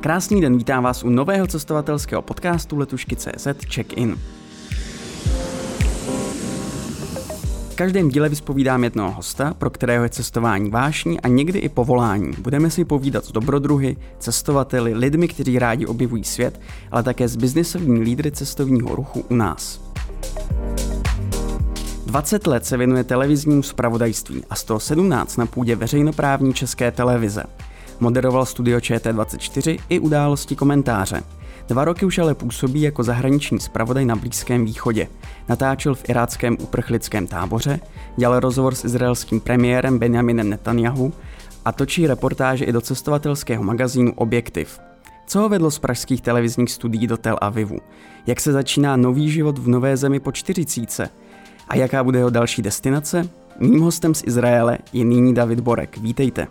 Krásný den, vítám vás u nového cestovatelského podcastu Letušky.cz Check-in. V každém díle vyspovídám jednoho hosta, pro kterého je cestování vášní a někdy i povolání. Budeme si povídat s dobrodruhy, cestovateli, lidmi, kteří rádi objevují svět, ale také s biznisovými lídry cestovního ruchu u nás. 20 let se věnuje televiznímu zpravodajství a z toho 17 na půdě veřejnoprávní české televize. Moderoval studio ČT24 i události komentáře. Dva roky už ale působí jako zahraniční zpravodaj na Blízkém východě. Natáčel v iráckém uprchlickém táboře, dělal rozhovor s izraelským premiérem Benjaminem Netanyahu a točí reportáže i do cestovatelského magazínu Objektiv. Co ho vedlo z pražských televizních studií do Tel Avivu? Jak se začíná nový život v nové zemi po čtyřicíce? A jaká bude jeho další destinace? Mým hostem z Izraele je nyní David Borek. Vítejte.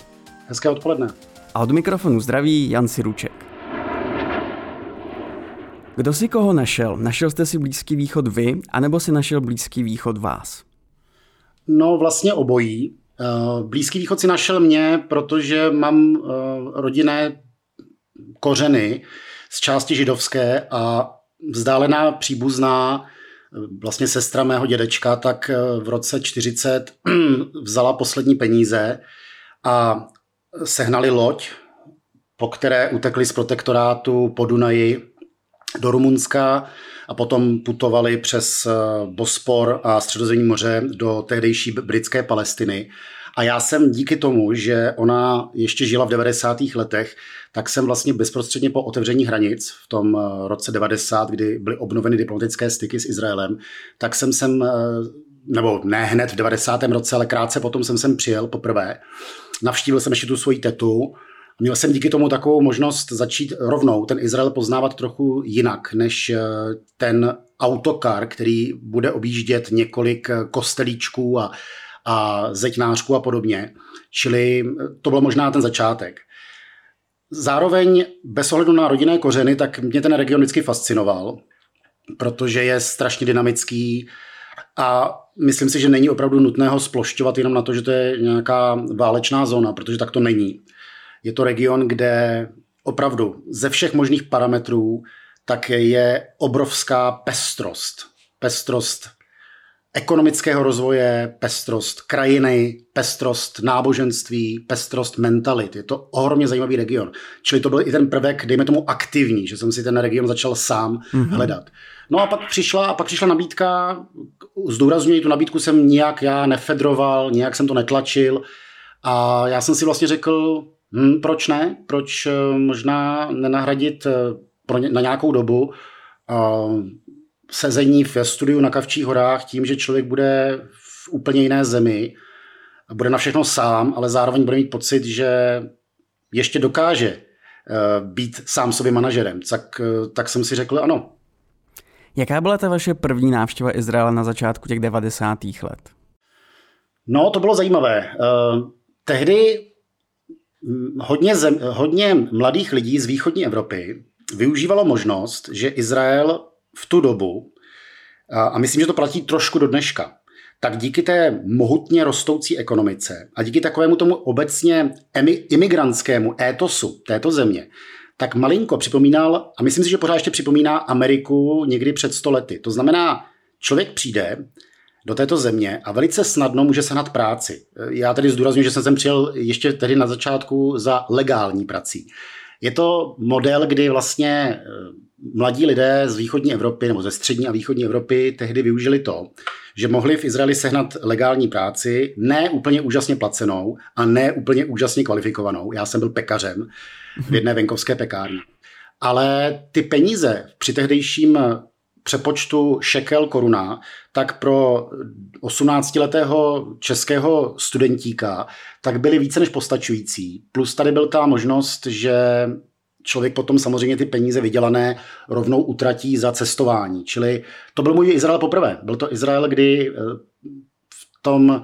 Hezké odpoledne. A od mikrofonu zdraví Jan Siruček. Kdo si koho našel? Našel jste si Blízký východ vy, anebo si našel Blízký východ vás? No vlastně obojí. Eh, Blízký východ si našel mě, protože mám eh, rodinné kořeny z části židovské a vzdálená příbuzná eh, vlastně sestra mého dědečka, tak v roce 40 vzala poslední peníze a sehnali loď, po které utekli z protektorátu po Dunaji do Rumunska a potom putovali přes eh, Bospor a Středozemní moře do tehdejší britské Palestiny. A já jsem díky tomu, že ona ještě žila v 90. letech, tak jsem vlastně bezprostředně po otevření hranic v tom eh, roce 90, kdy byly obnoveny diplomatické styky s Izraelem, tak jsem sem, eh, nebo ne hned v 90. roce, ale krátce potom jsem sem přijel poprvé. Navštívil jsem ještě tu svoji tetu, Měl jsem díky tomu takovou možnost začít rovnou ten Izrael poznávat trochu jinak, než eh, ten autokar, který bude objíždět několik eh, kostelíčků a, a zeťnářků a podobně. Čili eh, to byl možná ten začátek. Zároveň bez ohledu na rodinné kořeny, tak mě ten region vždycky fascinoval, protože je strašně dynamický a myslím si, že není opravdu nutné ho splošťovat jenom na to, že to je nějaká válečná zóna, protože tak to není. Je to region, kde opravdu ze všech možných parametrů tak je obrovská pestrost. Pestrost ekonomického rozvoje, pestrost krajiny, pestrost náboženství, pestrost mentalit. Je to ohromně zajímavý region. Čili to byl i ten prvek, dejme tomu aktivní, že jsem si ten region začal sám mm-hmm. hledat. No a pak přišla, a pak přišla nabídka, zdůrazňuji, tu nabídku jsem nijak já nefedroval, nijak jsem to netlačil a já jsem si vlastně řekl, Hmm, proč ne? Proč eh, možná nenahradit eh, pro ně, na nějakou dobu uh, sezení v studiu na Kavčích horách tím, že člověk bude v úplně jiné zemi, bude na všechno sám, ale zároveň bude mít pocit, že ještě dokáže uh, být sám sobě manažerem. Tak, uh, tak jsem si řekl ano. Jaká byla ta vaše první návštěva Izraela na začátku těch 90. let? No, to bylo zajímavé. Uh, tehdy hodně, zem, hodně mladých lidí z východní Evropy využívalo možnost, že Izrael v tu dobu, a myslím, že to platí trošku do dneška, tak díky té mohutně rostoucí ekonomice a díky takovému tomu obecně imigrantskému étosu této země, tak malinko připomínal, a myslím si, že pořád ještě připomíná Ameriku někdy před stolety. To znamená, člověk přijde, do této země a velice snadno může sehnat práci. Já tedy zdůraznuju, že jsem sem přijel ještě tedy na začátku za legální prací. Je to model, kdy vlastně eh, mladí lidé z východní Evropy nebo ze střední a východní Evropy tehdy využili to, že mohli v Izraeli sehnat legální práci, ne úplně úžasně placenou a ne úplně úžasně kvalifikovanou. Já jsem byl pekařem v jedné venkovské pekárně. Ale ty peníze při tehdejším přepočtu šekel koruna, tak pro 18-letého českého studentíka tak byly více než postačující. Plus tady byl ta možnost, že člověk potom samozřejmě ty peníze vydělané rovnou utratí za cestování. Čili to byl můj Izrael poprvé. Byl to Izrael, kdy eh, v tom,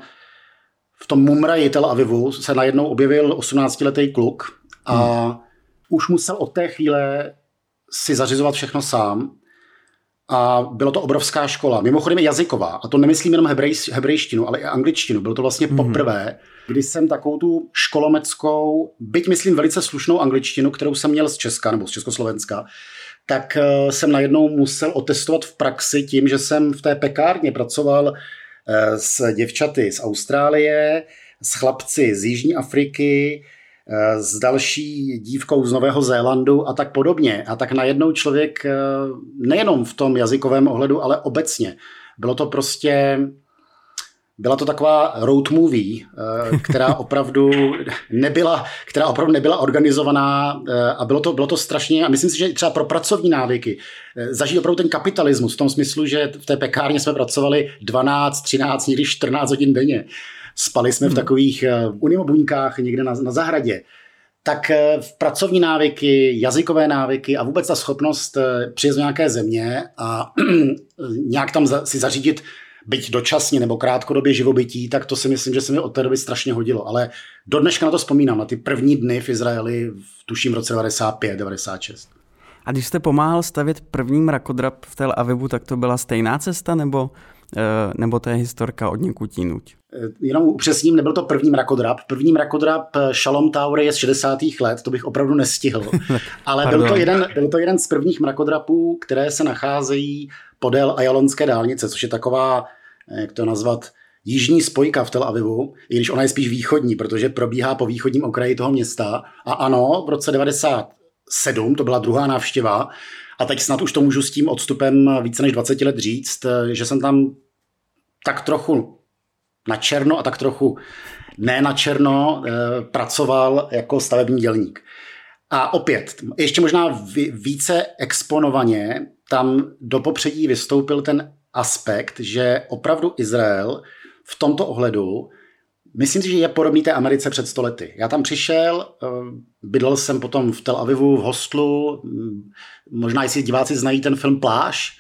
v tom Mumraji Tel Avivu se najednou objevil 18-letý kluk a hmm. už musel od té chvíle si zařizovat všechno sám a bylo to obrovská škola. Mimochodem jazyková. A to nemyslím jenom hebrej, hebrejštinu, ale i angličtinu. Bylo to vlastně mm-hmm. poprvé, kdy jsem takovou tu školomeckou, byť myslím velice slušnou angličtinu, kterou jsem měl z Česka nebo z Československa, tak uh, jsem najednou musel otestovat v praxi tím, že jsem v té pekárně pracoval uh, s děvčaty z Austrálie, s chlapci z Jižní Afriky, s další dívkou z Nového Zélandu a tak podobně. A tak najednou člověk nejenom v tom jazykovém ohledu, ale obecně. Bylo to prostě byla to taková road movie, eh, která opravdu nebyla, která opravdu nebyla organizovaná eh, a bylo to, bylo to strašně, a myslím si, že třeba pro pracovní návyky eh, zažít opravdu ten kapitalismus v tom smyslu, že v té pekárně jsme pracovali 12, 13, někdy 14 hodin denně. Spali jsme v hmm. takových unimobuňkách někde na, na zahradě tak v pracovní návyky, jazykové návyky a vůbec ta schopnost přijet z nějaké země a nějak tam si zařídit byť dočasně nebo krátkodobě živobytí, tak to si myslím, že se mi od té doby strašně hodilo. Ale do dneška na to vzpomínám, na ty první dny v Izraeli, v tuším v roce 95, 96. A když jste pomáhal stavět první mrakodrap v Tel Avivu, tak to byla stejná cesta nebo, eh, nebo to je historka od někud jinuť? Eh, jenom upřesním, nebyl to první mrakodrap. První mrakodrap eh, Shalom Tower je z 60. let, to bych opravdu nestihl. Ale byl to, jeden, byl to jeden z prvních mrakodrapů, které se nacházejí podél Ajalonské dálnice, což je taková, eh, jak to nazvat, jižní spojka v Tel Avivu, i když ona je spíš východní, protože probíhá po východním okraji toho města. A ano, v roce 97 to byla druhá návštěva a teď snad už to můžu s tím odstupem více než 20 let říct, eh, že jsem tam tak trochu na černo a tak trochu ne na černo eh, pracoval jako stavební dělník. A opět, ještě možná více exponovaně tam do popředí vystoupil ten aspekt, že opravdu Izrael v tomto ohledu, myslím si, že je podobný té Americe před stolety. Já tam přišel, eh, bydlel jsem potom v Tel Avivu v hostlu, hm, možná jestli diváci znají ten film Pláž,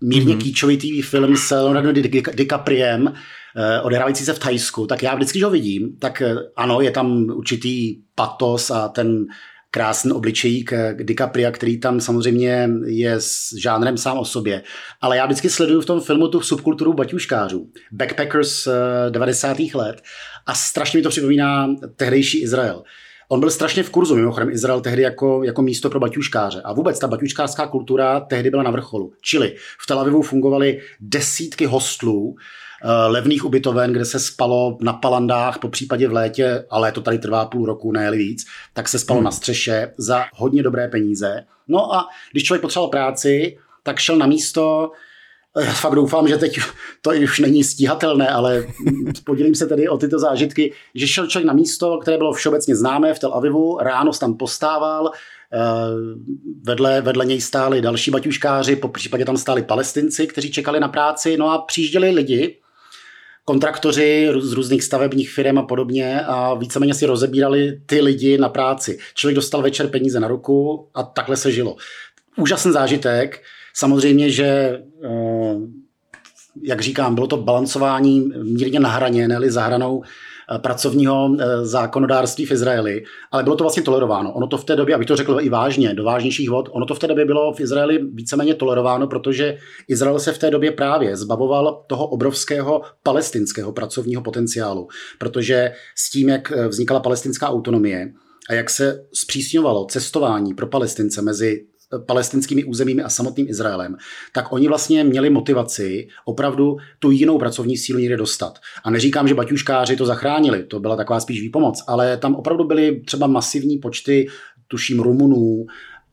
mírně mm-hmm. kýčovitý film s Leonardo DiCapriem, eh, odehrávající se v Thajsku, tak já vždycky, když ho vidím, tak eh, ano, je tam určitý patos a ten krásný obličejík DiCapria, který tam samozřejmě je s žánrem sám o sobě. Ale já vždycky sleduju v tom filmu tu subkulturu baťuškářů, backpackers 90. Eh, let a strašně mi to připomíná tehdejší Izrael. On byl strašně v kurzu, mimochodem Izrael tehdy jako, jako místo pro baťuškáře. A vůbec ta baťuškářská kultura tehdy byla na vrcholu. Čili v Tel Avivu fungovaly desítky hostlů, levných ubytoven, kde se spalo na palandách, po případě v létě, ale to tady trvá půl roku, ne víc, tak se spalo hmm. na střeše za hodně dobré peníze. No a když člověk potřeboval práci, tak šel na místo, já fakt doufám, že teď to už není stíhatelné, ale podělím se tedy o tyto zážitky, že šel člověk na místo, které bylo všeobecně známé v Tel Avivu, ráno tam postával, eh, vedle, vedle něj stáli další baťuškáři, po případě tam stáli palestinci, kteří čekali na práci, no a přijížděli lidi, kontraktoři z různých stavebních firm a podobně a víceméně si rozebírali ty lidi na práci. Člověk dostal večer peníze na ruku a takhle se žilo. Úžasný zážitek. Samozřejmě, že eh, jak říkám, bylo to balancování mírně na hraně, ne za hranou pracovního eh, zákonodárství v Izraeli, ale bylo to vlastně tolerováno. Ono to v té době, abych to řekl i vážně, do vážnějších vod, ono to v té době bylo v Izraeli víceméně tolerováno, protože Izrael se v té době právě zbavoval toho obrovského palestinského pracovního potenciálu, protože s tím, jak eh, vznikala palestinská autonomie, a jak se zpřísňovalo cestování pro Palestince mezi palestinskými územími a samotným Izraelem, tak oni vlastně měli motivaci opravdu tu jinou pracovní sílu někde dostat. A neříkám, že baťuškáři to zachránili, to byla taková spíš výpomoc, ale tam opravdu byly třeba masivní počty, tuším, Rumunů,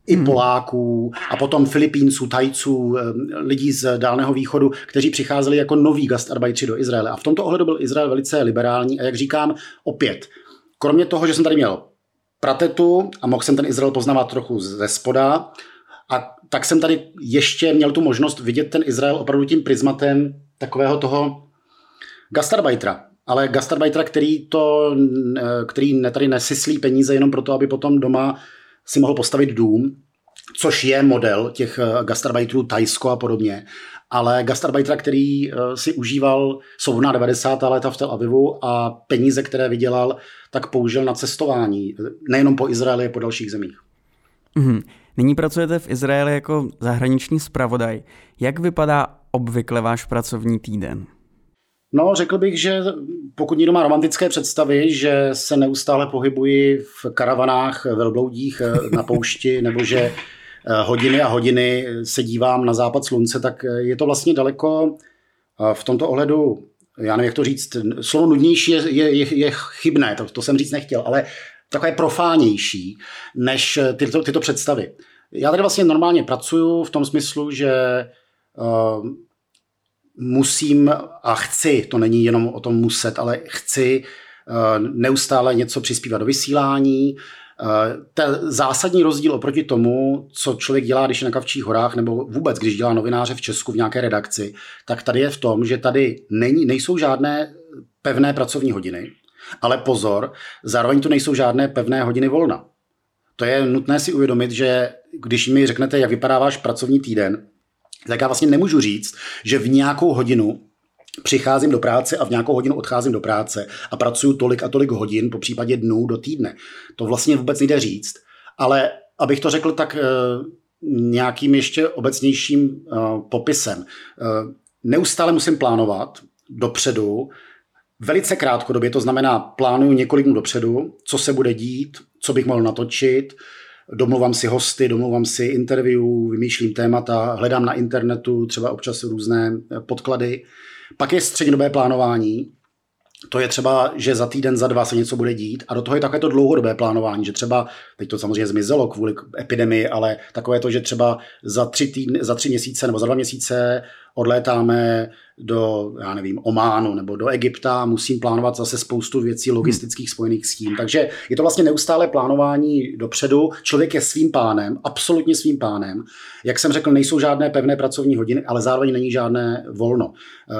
i hmm. Poláků a potom Filipínců, Tajců, eh, lidí z Dálného východu, kteří přicházeli jako noví gastarbeitři do Izraele. A v tomto ohledu byl Izrael velice liberální a jak říkám, opět, kromě toho, že jsem tady měl pratetu a mohl jsem ten Izrael poznávat trochu ze spoda, a tak jsem tady ještě měl tu možnost vidět ten Izrael opravdu tím prismatem takového toho gastarbeitera. Ale gastarbeitera, který, to, který tady nesyslí peníze jenom proto, aby potom doma si mohl postavit dům, což je model těch gastarbeiterů Tajsko a podobně, ale gastarbeitera, který eh, si užíval svobodná 90. léta v Tel Avivu a peníze, které vydělal, tak použil na cestování, nejenom po Izraeli, po dalších zemích. Mm-hmm. Nyní pracujete v Izraeli jako zahraniční zpravodaj. Jak vypadá obvykle váš pracovní týden? No, řekl bych, že pokud někdo má romantické představy, že se neustále pohybuji v karavanách, velbloudích eh, na poušti, nebo že hodiny a hodiny se dívám na západ slunce, tak eh, je to vlastně daleko v tomto ohledu, já nevím, jak to říct, slovo nudnější je, je, je chybné, to, to jsem říct nechtěl, ale takové profánější než tyto, tyto představy. Já tady vlastně normálně pracuju v tom smyslu, že uh, musím a chci, to není jenom o tom muset, ale chci uh, neustále něco přispívat do vysílání. Uh, ten zásadní rozdíl oproti tomu, co člověk dělá, když je na Kavčích horách, nebo vůbec, když dělá novináře v Česku v nějaké redakci, tak tady je v tom, že tady není, nejsou žádné pevné pracovní hodiny, ale pozor, zároveň tu nejsou žádné pevné hodiny volna. To je nutné si uvědomit, že když mi řeknete, jak vypadá váš pracovní týden, tak já vlastně nemůžu říct, že v nějakou hodinu přicházím do práce a v nějakou hodinu odcházím do práce a pracuju tolik a tolik hodin, po případě dnů do týdne. To vlastně vůbec nejde říct. Ale abych to řekl tak eh, nějakým ještě obecnějším eh, popisem. Eh, neustále musím plánovat dopředu, velice krátkodobě, to znamená plánuju několik dnů dopředu, co se bude dít, co bych mohl natočit, domluvám si hosty, domluvám si interview, vymýšlím témata, hledám na internetu třeba občas různé podklady. Pak je střednědobé plánování, to je třeba, že za týden, za dva se něco bude dít. A do toho je takové to dlouhodobé plánování, že třeba, teď to samozřejmě zmizelo kvůli epidemii, ale takové to, že třeba za tři, týdny, za tři měsíce nebo za dva měsíce odlétáme do, já nevím, Ománu nebo do Egypta, musím plánovat zase spoustu věcí logistických spojených s tím. Takže je to vlastně neustále plánování dopředu. Člověk je svým pánem, absolutně svým pánem. Jak jsem řekl, nejsou žádné pevné pracovní hodiny, ale zároveň není žádné volno eh,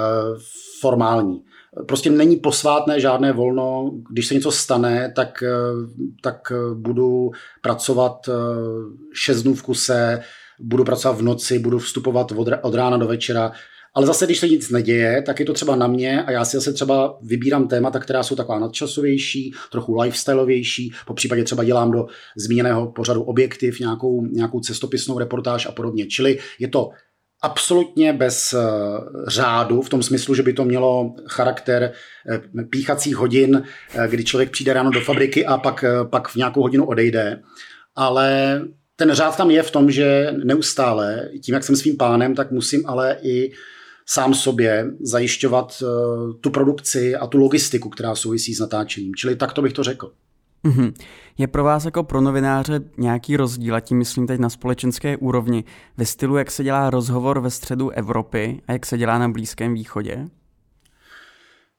formální prostě není posvátné žádné volno. Když se něco stane, tak, eh, tak eh, budu pracovat šest dnů v kuse, budu pracovat v noci, budu vstupovat od rána do večera. Ale zase, když se nic neděje, tak je to třeba na mě a já si zase třeba vybírám témata, která jsou taková nadčasovější, trochu lifestyleovější, po případě třeba dělám do zmíněného pořadu objektiv, nějakou, nějakou cestopisnou reportáž a podobně. Čili je to absolutně bez eh, řádu, v tom smyslu, že by to mělo charakter eh, píchacích hodin, eh, kdy člověk přijde ráno do fabriky a pak, pak v nějakou hodinu odejde. Ale ten řád tam je v tom, že neustále, tím, jak jsem svým pánem, tak musím ale i sám sobě zajišťovat uh, tu produkci a tu logistiku, která souvisí s natáčením. Čili tak to bych to řekl. Mm-hmm. Je pro vás jako pro novináře nějaký rozdíl, a tím myslím teď na společenské úrovni, ve stylu, jak se dělá rozhovor ve středu Evropy a jak se dělá na Blízkém východě?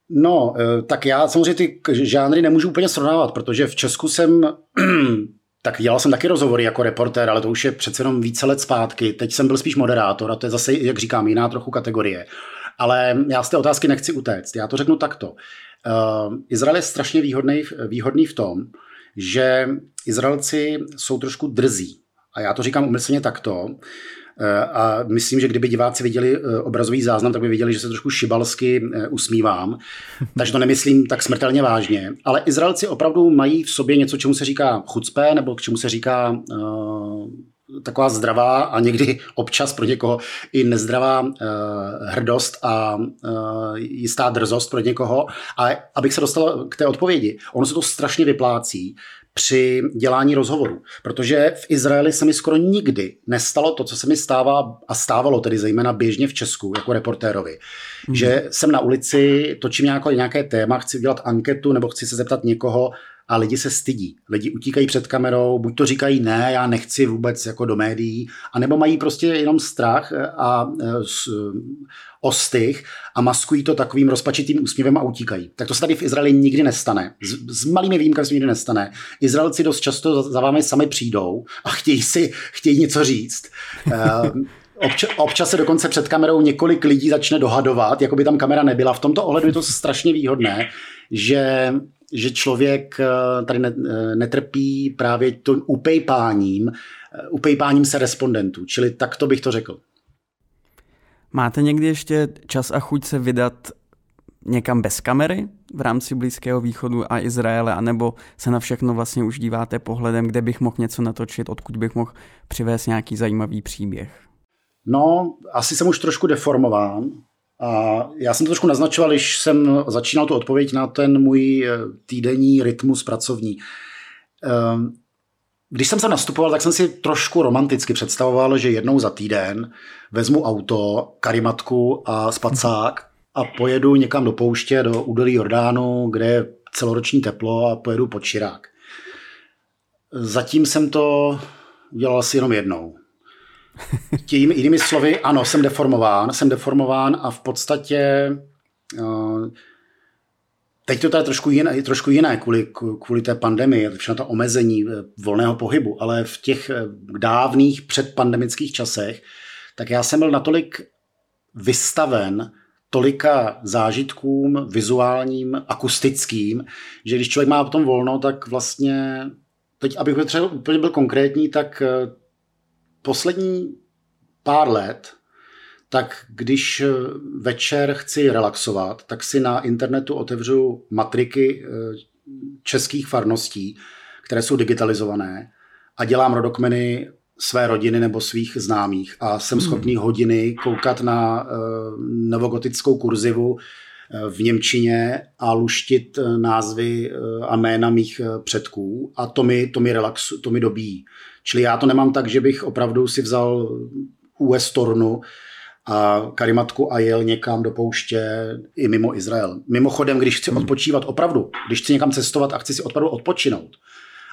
No, eh, tak já samozřejmě ty žánry nemůžu úplně srovnávat, protože v Česku jsem tak dělal jsem taky rozhovory jako reportér, ale to už je přece jenom více let zpátky. Teď jsem byl spíš moderátor a to je zase, jak říkám, jiná trochu kategorie. Ale já z té otázky nechci utéct. Já to řeknu takto. Uh, Izrael je strašně výhodný, výhodný v tom, že Izraelci jsou trošku drzí. A já to říkám umyslně takto. Eh, a myslím, že kdyby diváci viděli eh, obrazový záznam, tak by viděli, že se trošku šibalsky eh, usmívám. Takže to nemyslím tak smrtelně vážně. Ale Izraelci opravdu mají v sobě něco, čemu se říká chucpé, nebo k čemu se říká uh, taková zdravá a někdy občas pro někoho i nezdravá uh, hrdost a uh, jistá drzost pro někoho. A abych se dostal k té odpovědi, ono se to strašně vyplácí, při dělání rozhovoru. Protože v Izraeli se mi skoro nikdy nestalo to, co se mi stává a stávalo tedy zejména běžně v Česku jako reportérovi. Mm. Že jsem na ulici, točím nějaké, nějaké téma, chci udělat anketu nebo chci se zeptat někoho, a lidi se stydí. Lidi utíkají před kamerou, buď to říkají ne, já nechci vůbec jako do médií, anebo mají prostě jenom strach a e, ostych a maskují to takovým rozpačitým úsměvem a utíkají. Tak to se tady v Izraeli nikdy nestane. S, s malými výjimkami se nikdy nestane. Izraelci dost často za vámi sami přijdou a chtějí si chtějí něco říct. E, Občas, občas se dokonce před kamerou několik lidí začne dohadovat, jako by tam kamera nebyla. V tomto ohledu je to strašně výhodné, že že člověk eh, tady eh, netrpí právě tím upejpáním, eh, upejpáním se respondentů. Čili tak to bych to řekl. Máte někdy ještě čas a chuť se vydat někam bez kamery v rámci Blízkého východu a Izraele, anebo se na všechno vlastně už díváte pohledem, kde bych mohl něco natočit, odkud bych mohl přivést nějaký zajímavý příběh? No, asi jsem už trošku deformován. A já jsem to trošku naznačoval, když jsem začínal tu odpověď na ten můj eh, týdenní rytmus pracovní. Ehm, když jsem se nastupoval, tak jsem si trošku romanticky představoval, že jednou za týden vezmu auto, karimatku a spacák a pojedu někam do pouště, do údolí Jordánu, kde je celoroční teplo a pojedu pod Širák. Zatím jsem to udělal asi jenom jednou. Tím jinými slovy, ano, jsem deformován, jsem deformován a v podstatě uh, teď to je trošku jiné, trošku jiné kvůli, kvůli té pandemii, všechno to omezení eh, volného pohybu, ale v těch eh, dávných předpandemických časech, tak já jsem byl natolik vystaven tolika zážitkům vizuálním, akustickým, že když člověk má tom volno, tak vlastně, teď abych třeba úplně byl konkrétní, tak poslední pár let, tak když eh, večer chci relaxovat, tak si na internetu otevřu matriky eh, českých farností, které jsou digitalizované a dělám rodokmeny své rodiny nebo svých známých a jsem hmm. schopný hodiny koukat na uh, novogotickou kurzivu v Němčině a luštit názvy a jména mých předků a to mi, to mi, relaxu, to mi dobíjí. Čili já to nemám tak, že bych opravdu si vzal US Tornu a karimatku a jel někam do pouště i mimo Izrael. Mimochodem, když chci hmm. odpočívat opravdu, když chci někam cestovat a chci si opravdu odpočinout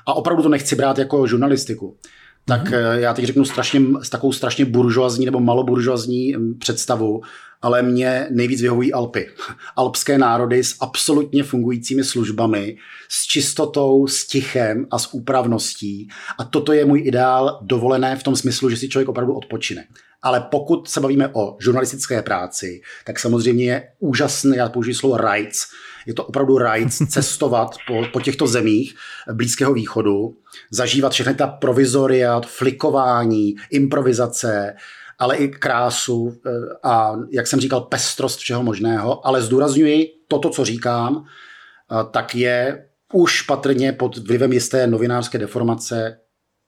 a opravdu to nechci brát jako žurnalistiku, tak mm-hmm. já teď řeknu strašně, s takovou strašně buržoazní nebo maloburžoazní představu, ale mě nejvíc vyhovují Alpy. Alpské národy s absolutně fungujícími službami, s čistotou, s tichem a s úpravností. A toto je můj ideál dovolené v tom smyslu, že si člověk opravdu odpočine. Ale pokud se bavíme o žurnalistické práci, tak samozřejmě je úžasné, já použiju slovo rights, je to opravdu rights cestovat po, po těchto zemích Blízkého východu, zažívat všechny ta provizoria, flikování, improvizace, ale i krásu eh, a, jak jsem říkal, pestrost všeho možného, ale zdůrazňuji toto, co říkám, eh, tak je už patrně pod vlivem jisté novinářské deformace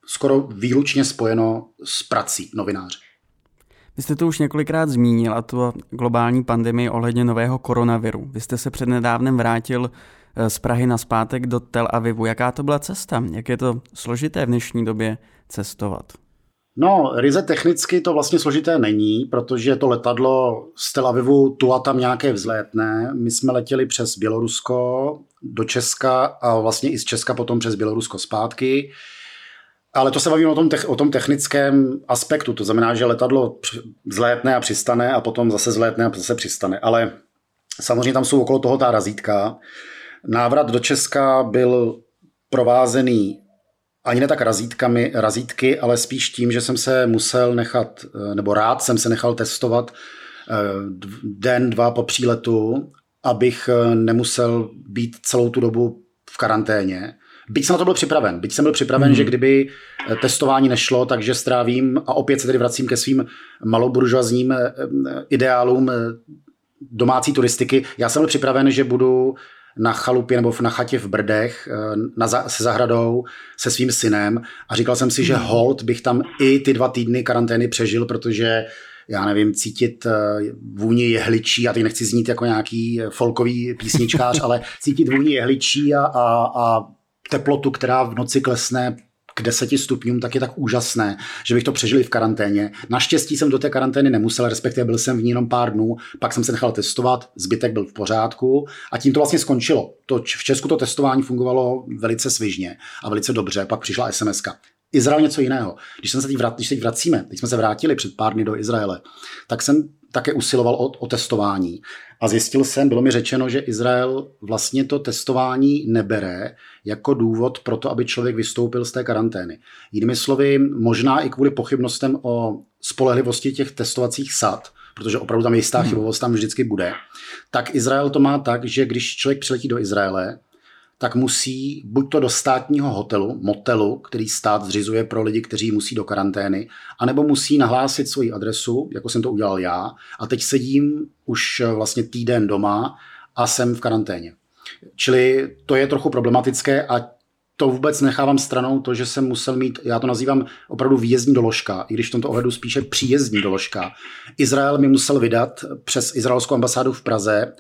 skoro výlučně spojeno s prací novináře. Vy jste to už několikrát zmínil, a to globální pandemii ohledně nového koronaviru. Vy jste se přednedávnem vrátil eh, z Prahy na zpátek do Tel Avivu. Jaká to byla cesta? Jak je to složité v dnešní době cestovat? No, ryze technicky to vlastně složité není, protože to letadlo z Tel Avivu tu a tam nějaké vzlétné. My jsme letěli přes Bělorusko do Česka a vlastně i z Česka potom přes Bělorusko zpátky. Ale to se bavíme o tom, te- o tom technickém aspektu. To znamená, že letadlo zlétne a přistane a potom zase zlétne a zase přistane. Ale samozřejmě tam jsou okolo toho ta razítka. Návrat do Česka byl provázený ani ne tak razítkami, razítky, ale spíš tím, že jsem se musel nechat, eh, nebo rád jsem se nechal testovat eh, den, dva po příletu, abych eh, nemusel být celou tu dobu v karanténě. Byť jsem na to byl připraven. Byť jsem byl připraven, mm. že kdyby testování nešlo, takže strávím, a opět se tedy vracím ke svým maloburžoazním ideálům domácí turistiky. Já jsem byl připraven, že budu na chalupě nebo na chatě v Brdech eh, na, se zahradou se svým synem a říkal jsem si, že hmm. hold bych tam i ty dva týdny karantény přežil, protože já nevím, cítit eh, vůni jehličí, a teď nechci znít jako nějaký folkový písničkář, ale cítit vůni jehličí a, a, a teplotu, která v noci klesne k deseti stupňům, tak je tak úžasné, že bych to přežil i v karanténě. Naštěstí jsem do té karantény nemusel, respektive byl jsem v ní jenom pár dnů, pak jsem se nechal testovat, zbytek byl v pořádku a tím to vlastně skončilo. To, v Česku to testování fungovalo velice svižně a velice dobře, pak přišla SMS. Izrael něco jiného. Když, jsem se teď vrat, když se teď vracíme, teď jsme se vrátili před pár dny do Izraele, tak jsem také usiloval o, o testování. A zjistil jsem, bylo mi řečeno, že Izrael vlastně to testování nebere jako důvod pro to, aby člověk vystoupil z té karantény. Jinými slovy, možná i kvůli pochybnostem o spolehlivosti těch testovacích sad, protože opravdu tam jistá hmm. chybovost tam vždycky bude, tak Izrael to má tak, že když člověk přiletí do Izraele, tak musí buď to do státního hotelu, motelu, který stát zřizuje pro lidi, kteří musí do karantény, anebo musí nahlásit svoji adresu, jako jsem to udělal já. A teď sedím už vlastně týden doma a jsem v karanténě. Čili to je trochu problematické a to vůbec nechávám stranou to, že jsem musel mít, já to nazývám opravdu výjezdní doložka, i když v tomto ohledu spíše příjezdní doložka. Izrael mi musel vydat přes izraelskou ambasádu v Praze,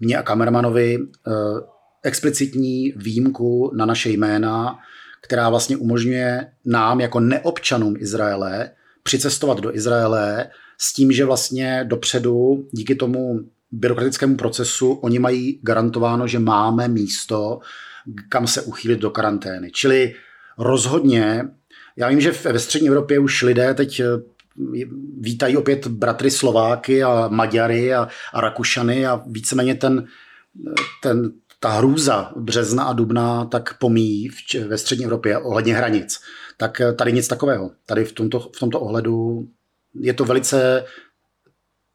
mě a kamermanovi, eh, explicitní výjimku na naše jména, která vlastně umožňuje nám jako neobčanům Izraele přicestovat do Izraele s tím, že vlastně dopředu díky tomu byrokratickému procesu oni mají garantováno, že máme místo, kam se uchýlit do karantény. Čili rozhodně, já vím, že ve střední Evropě už lidé teď eh, vítají opět bratry Slováky a Maďary a, a Rakušany a víceméně ten, ten, ta hrůza března a dubna tak pomíjí v, ve střední Evropě ohledně hranic. Tak eh, tady nic takového. Tady v tomto, v tomto ohledu je to velice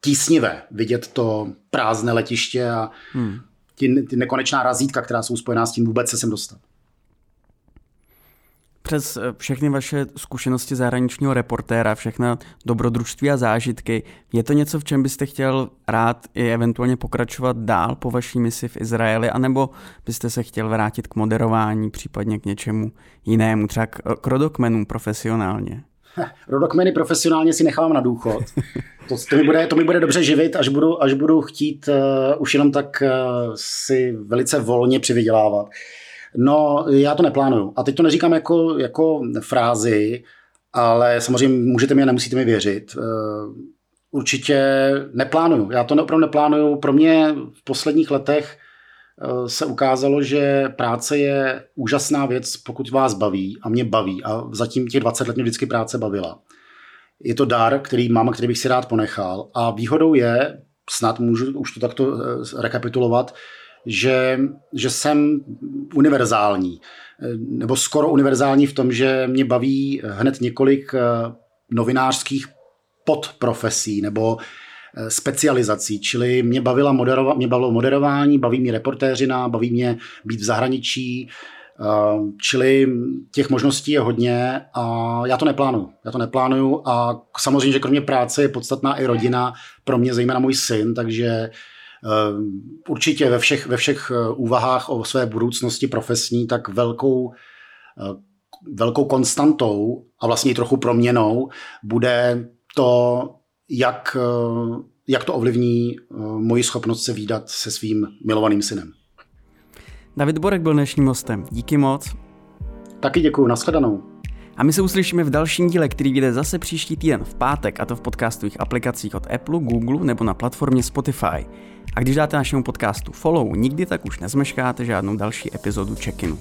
tísnivé vidět to prázdné letiště a hmm. ty, ty nekonečná razítka, která jsou spojená s tím vůbec se sem dostat. Přes eh, všechny vaše zkušenosti zahraničního reportéra, všechna dobrodružství a zážitky, je to něco, v čem byste chtěl rád i eventuálně pokračovat dál po vaší misi v Izraeli, anebo byste se chtěl vrátit k moderování, případně k něčemu jinému, třeba k, k rodokmenům profesionálně? Rodokmeny profesionálně si nechám na důchod. To, to, mi, bude, to mi bude dobře živit, až budu, až budu chtít uh, už jenom tak uh, si velice volně přivydělávat. No, já to neplánuju. A teď to neříkám jako, jako frázi, ale samozřejmě můžete mi a nemusíte mi věřit. Uh, určitě neplánuju. Já to opravdu neplánuju. Pro mě v posledních letech Eh, se ukázalo, že práce je úžasná věc, pokud vás baví a mě baví a zatím těch 20 let mě vždycky práce bavila. Je to dar, který mám a který bych si rád ponechal a výhodou je, snad můžu už to takto eh, rekapitulovat, že, že jsem univerzální, eh, nebo skoro univerzální v tom, že mě baví hned několik novinářských podprofesí nebo Eh, specializací, čili mě, bavila moderova, mě bavilo moderování, baví mě reportéřina, baví mě být v zahraničí, eh, čili těch možností je hodně a já to neplánuju. Já to neplánuju a samozřejmě, že kromě práce je podstatná i rodina, pro mě zejména můj syn, takže eh, určitě ve všech, ve všech úvahách o své budoucnosti profesní, tak velkou, velkou konstantou a vlastně trochu proměnou bude to, jak, eh, jak to ovlivní eh, moji schopnost se výdat se svým milovaným synem. David Borek byl dnešním hostem. Díky moc. Taky děkuji, nashledanou. A my se uslyšíme v dalším díle, který vyjde zase příští týden v pátek, a to v podcastových aplikacích od Apple, Google nebo na platformě Spotify. A když dáte našemu podcastu follow, nikdy tak už nezmeškáte žádnou další epizodu check-inu.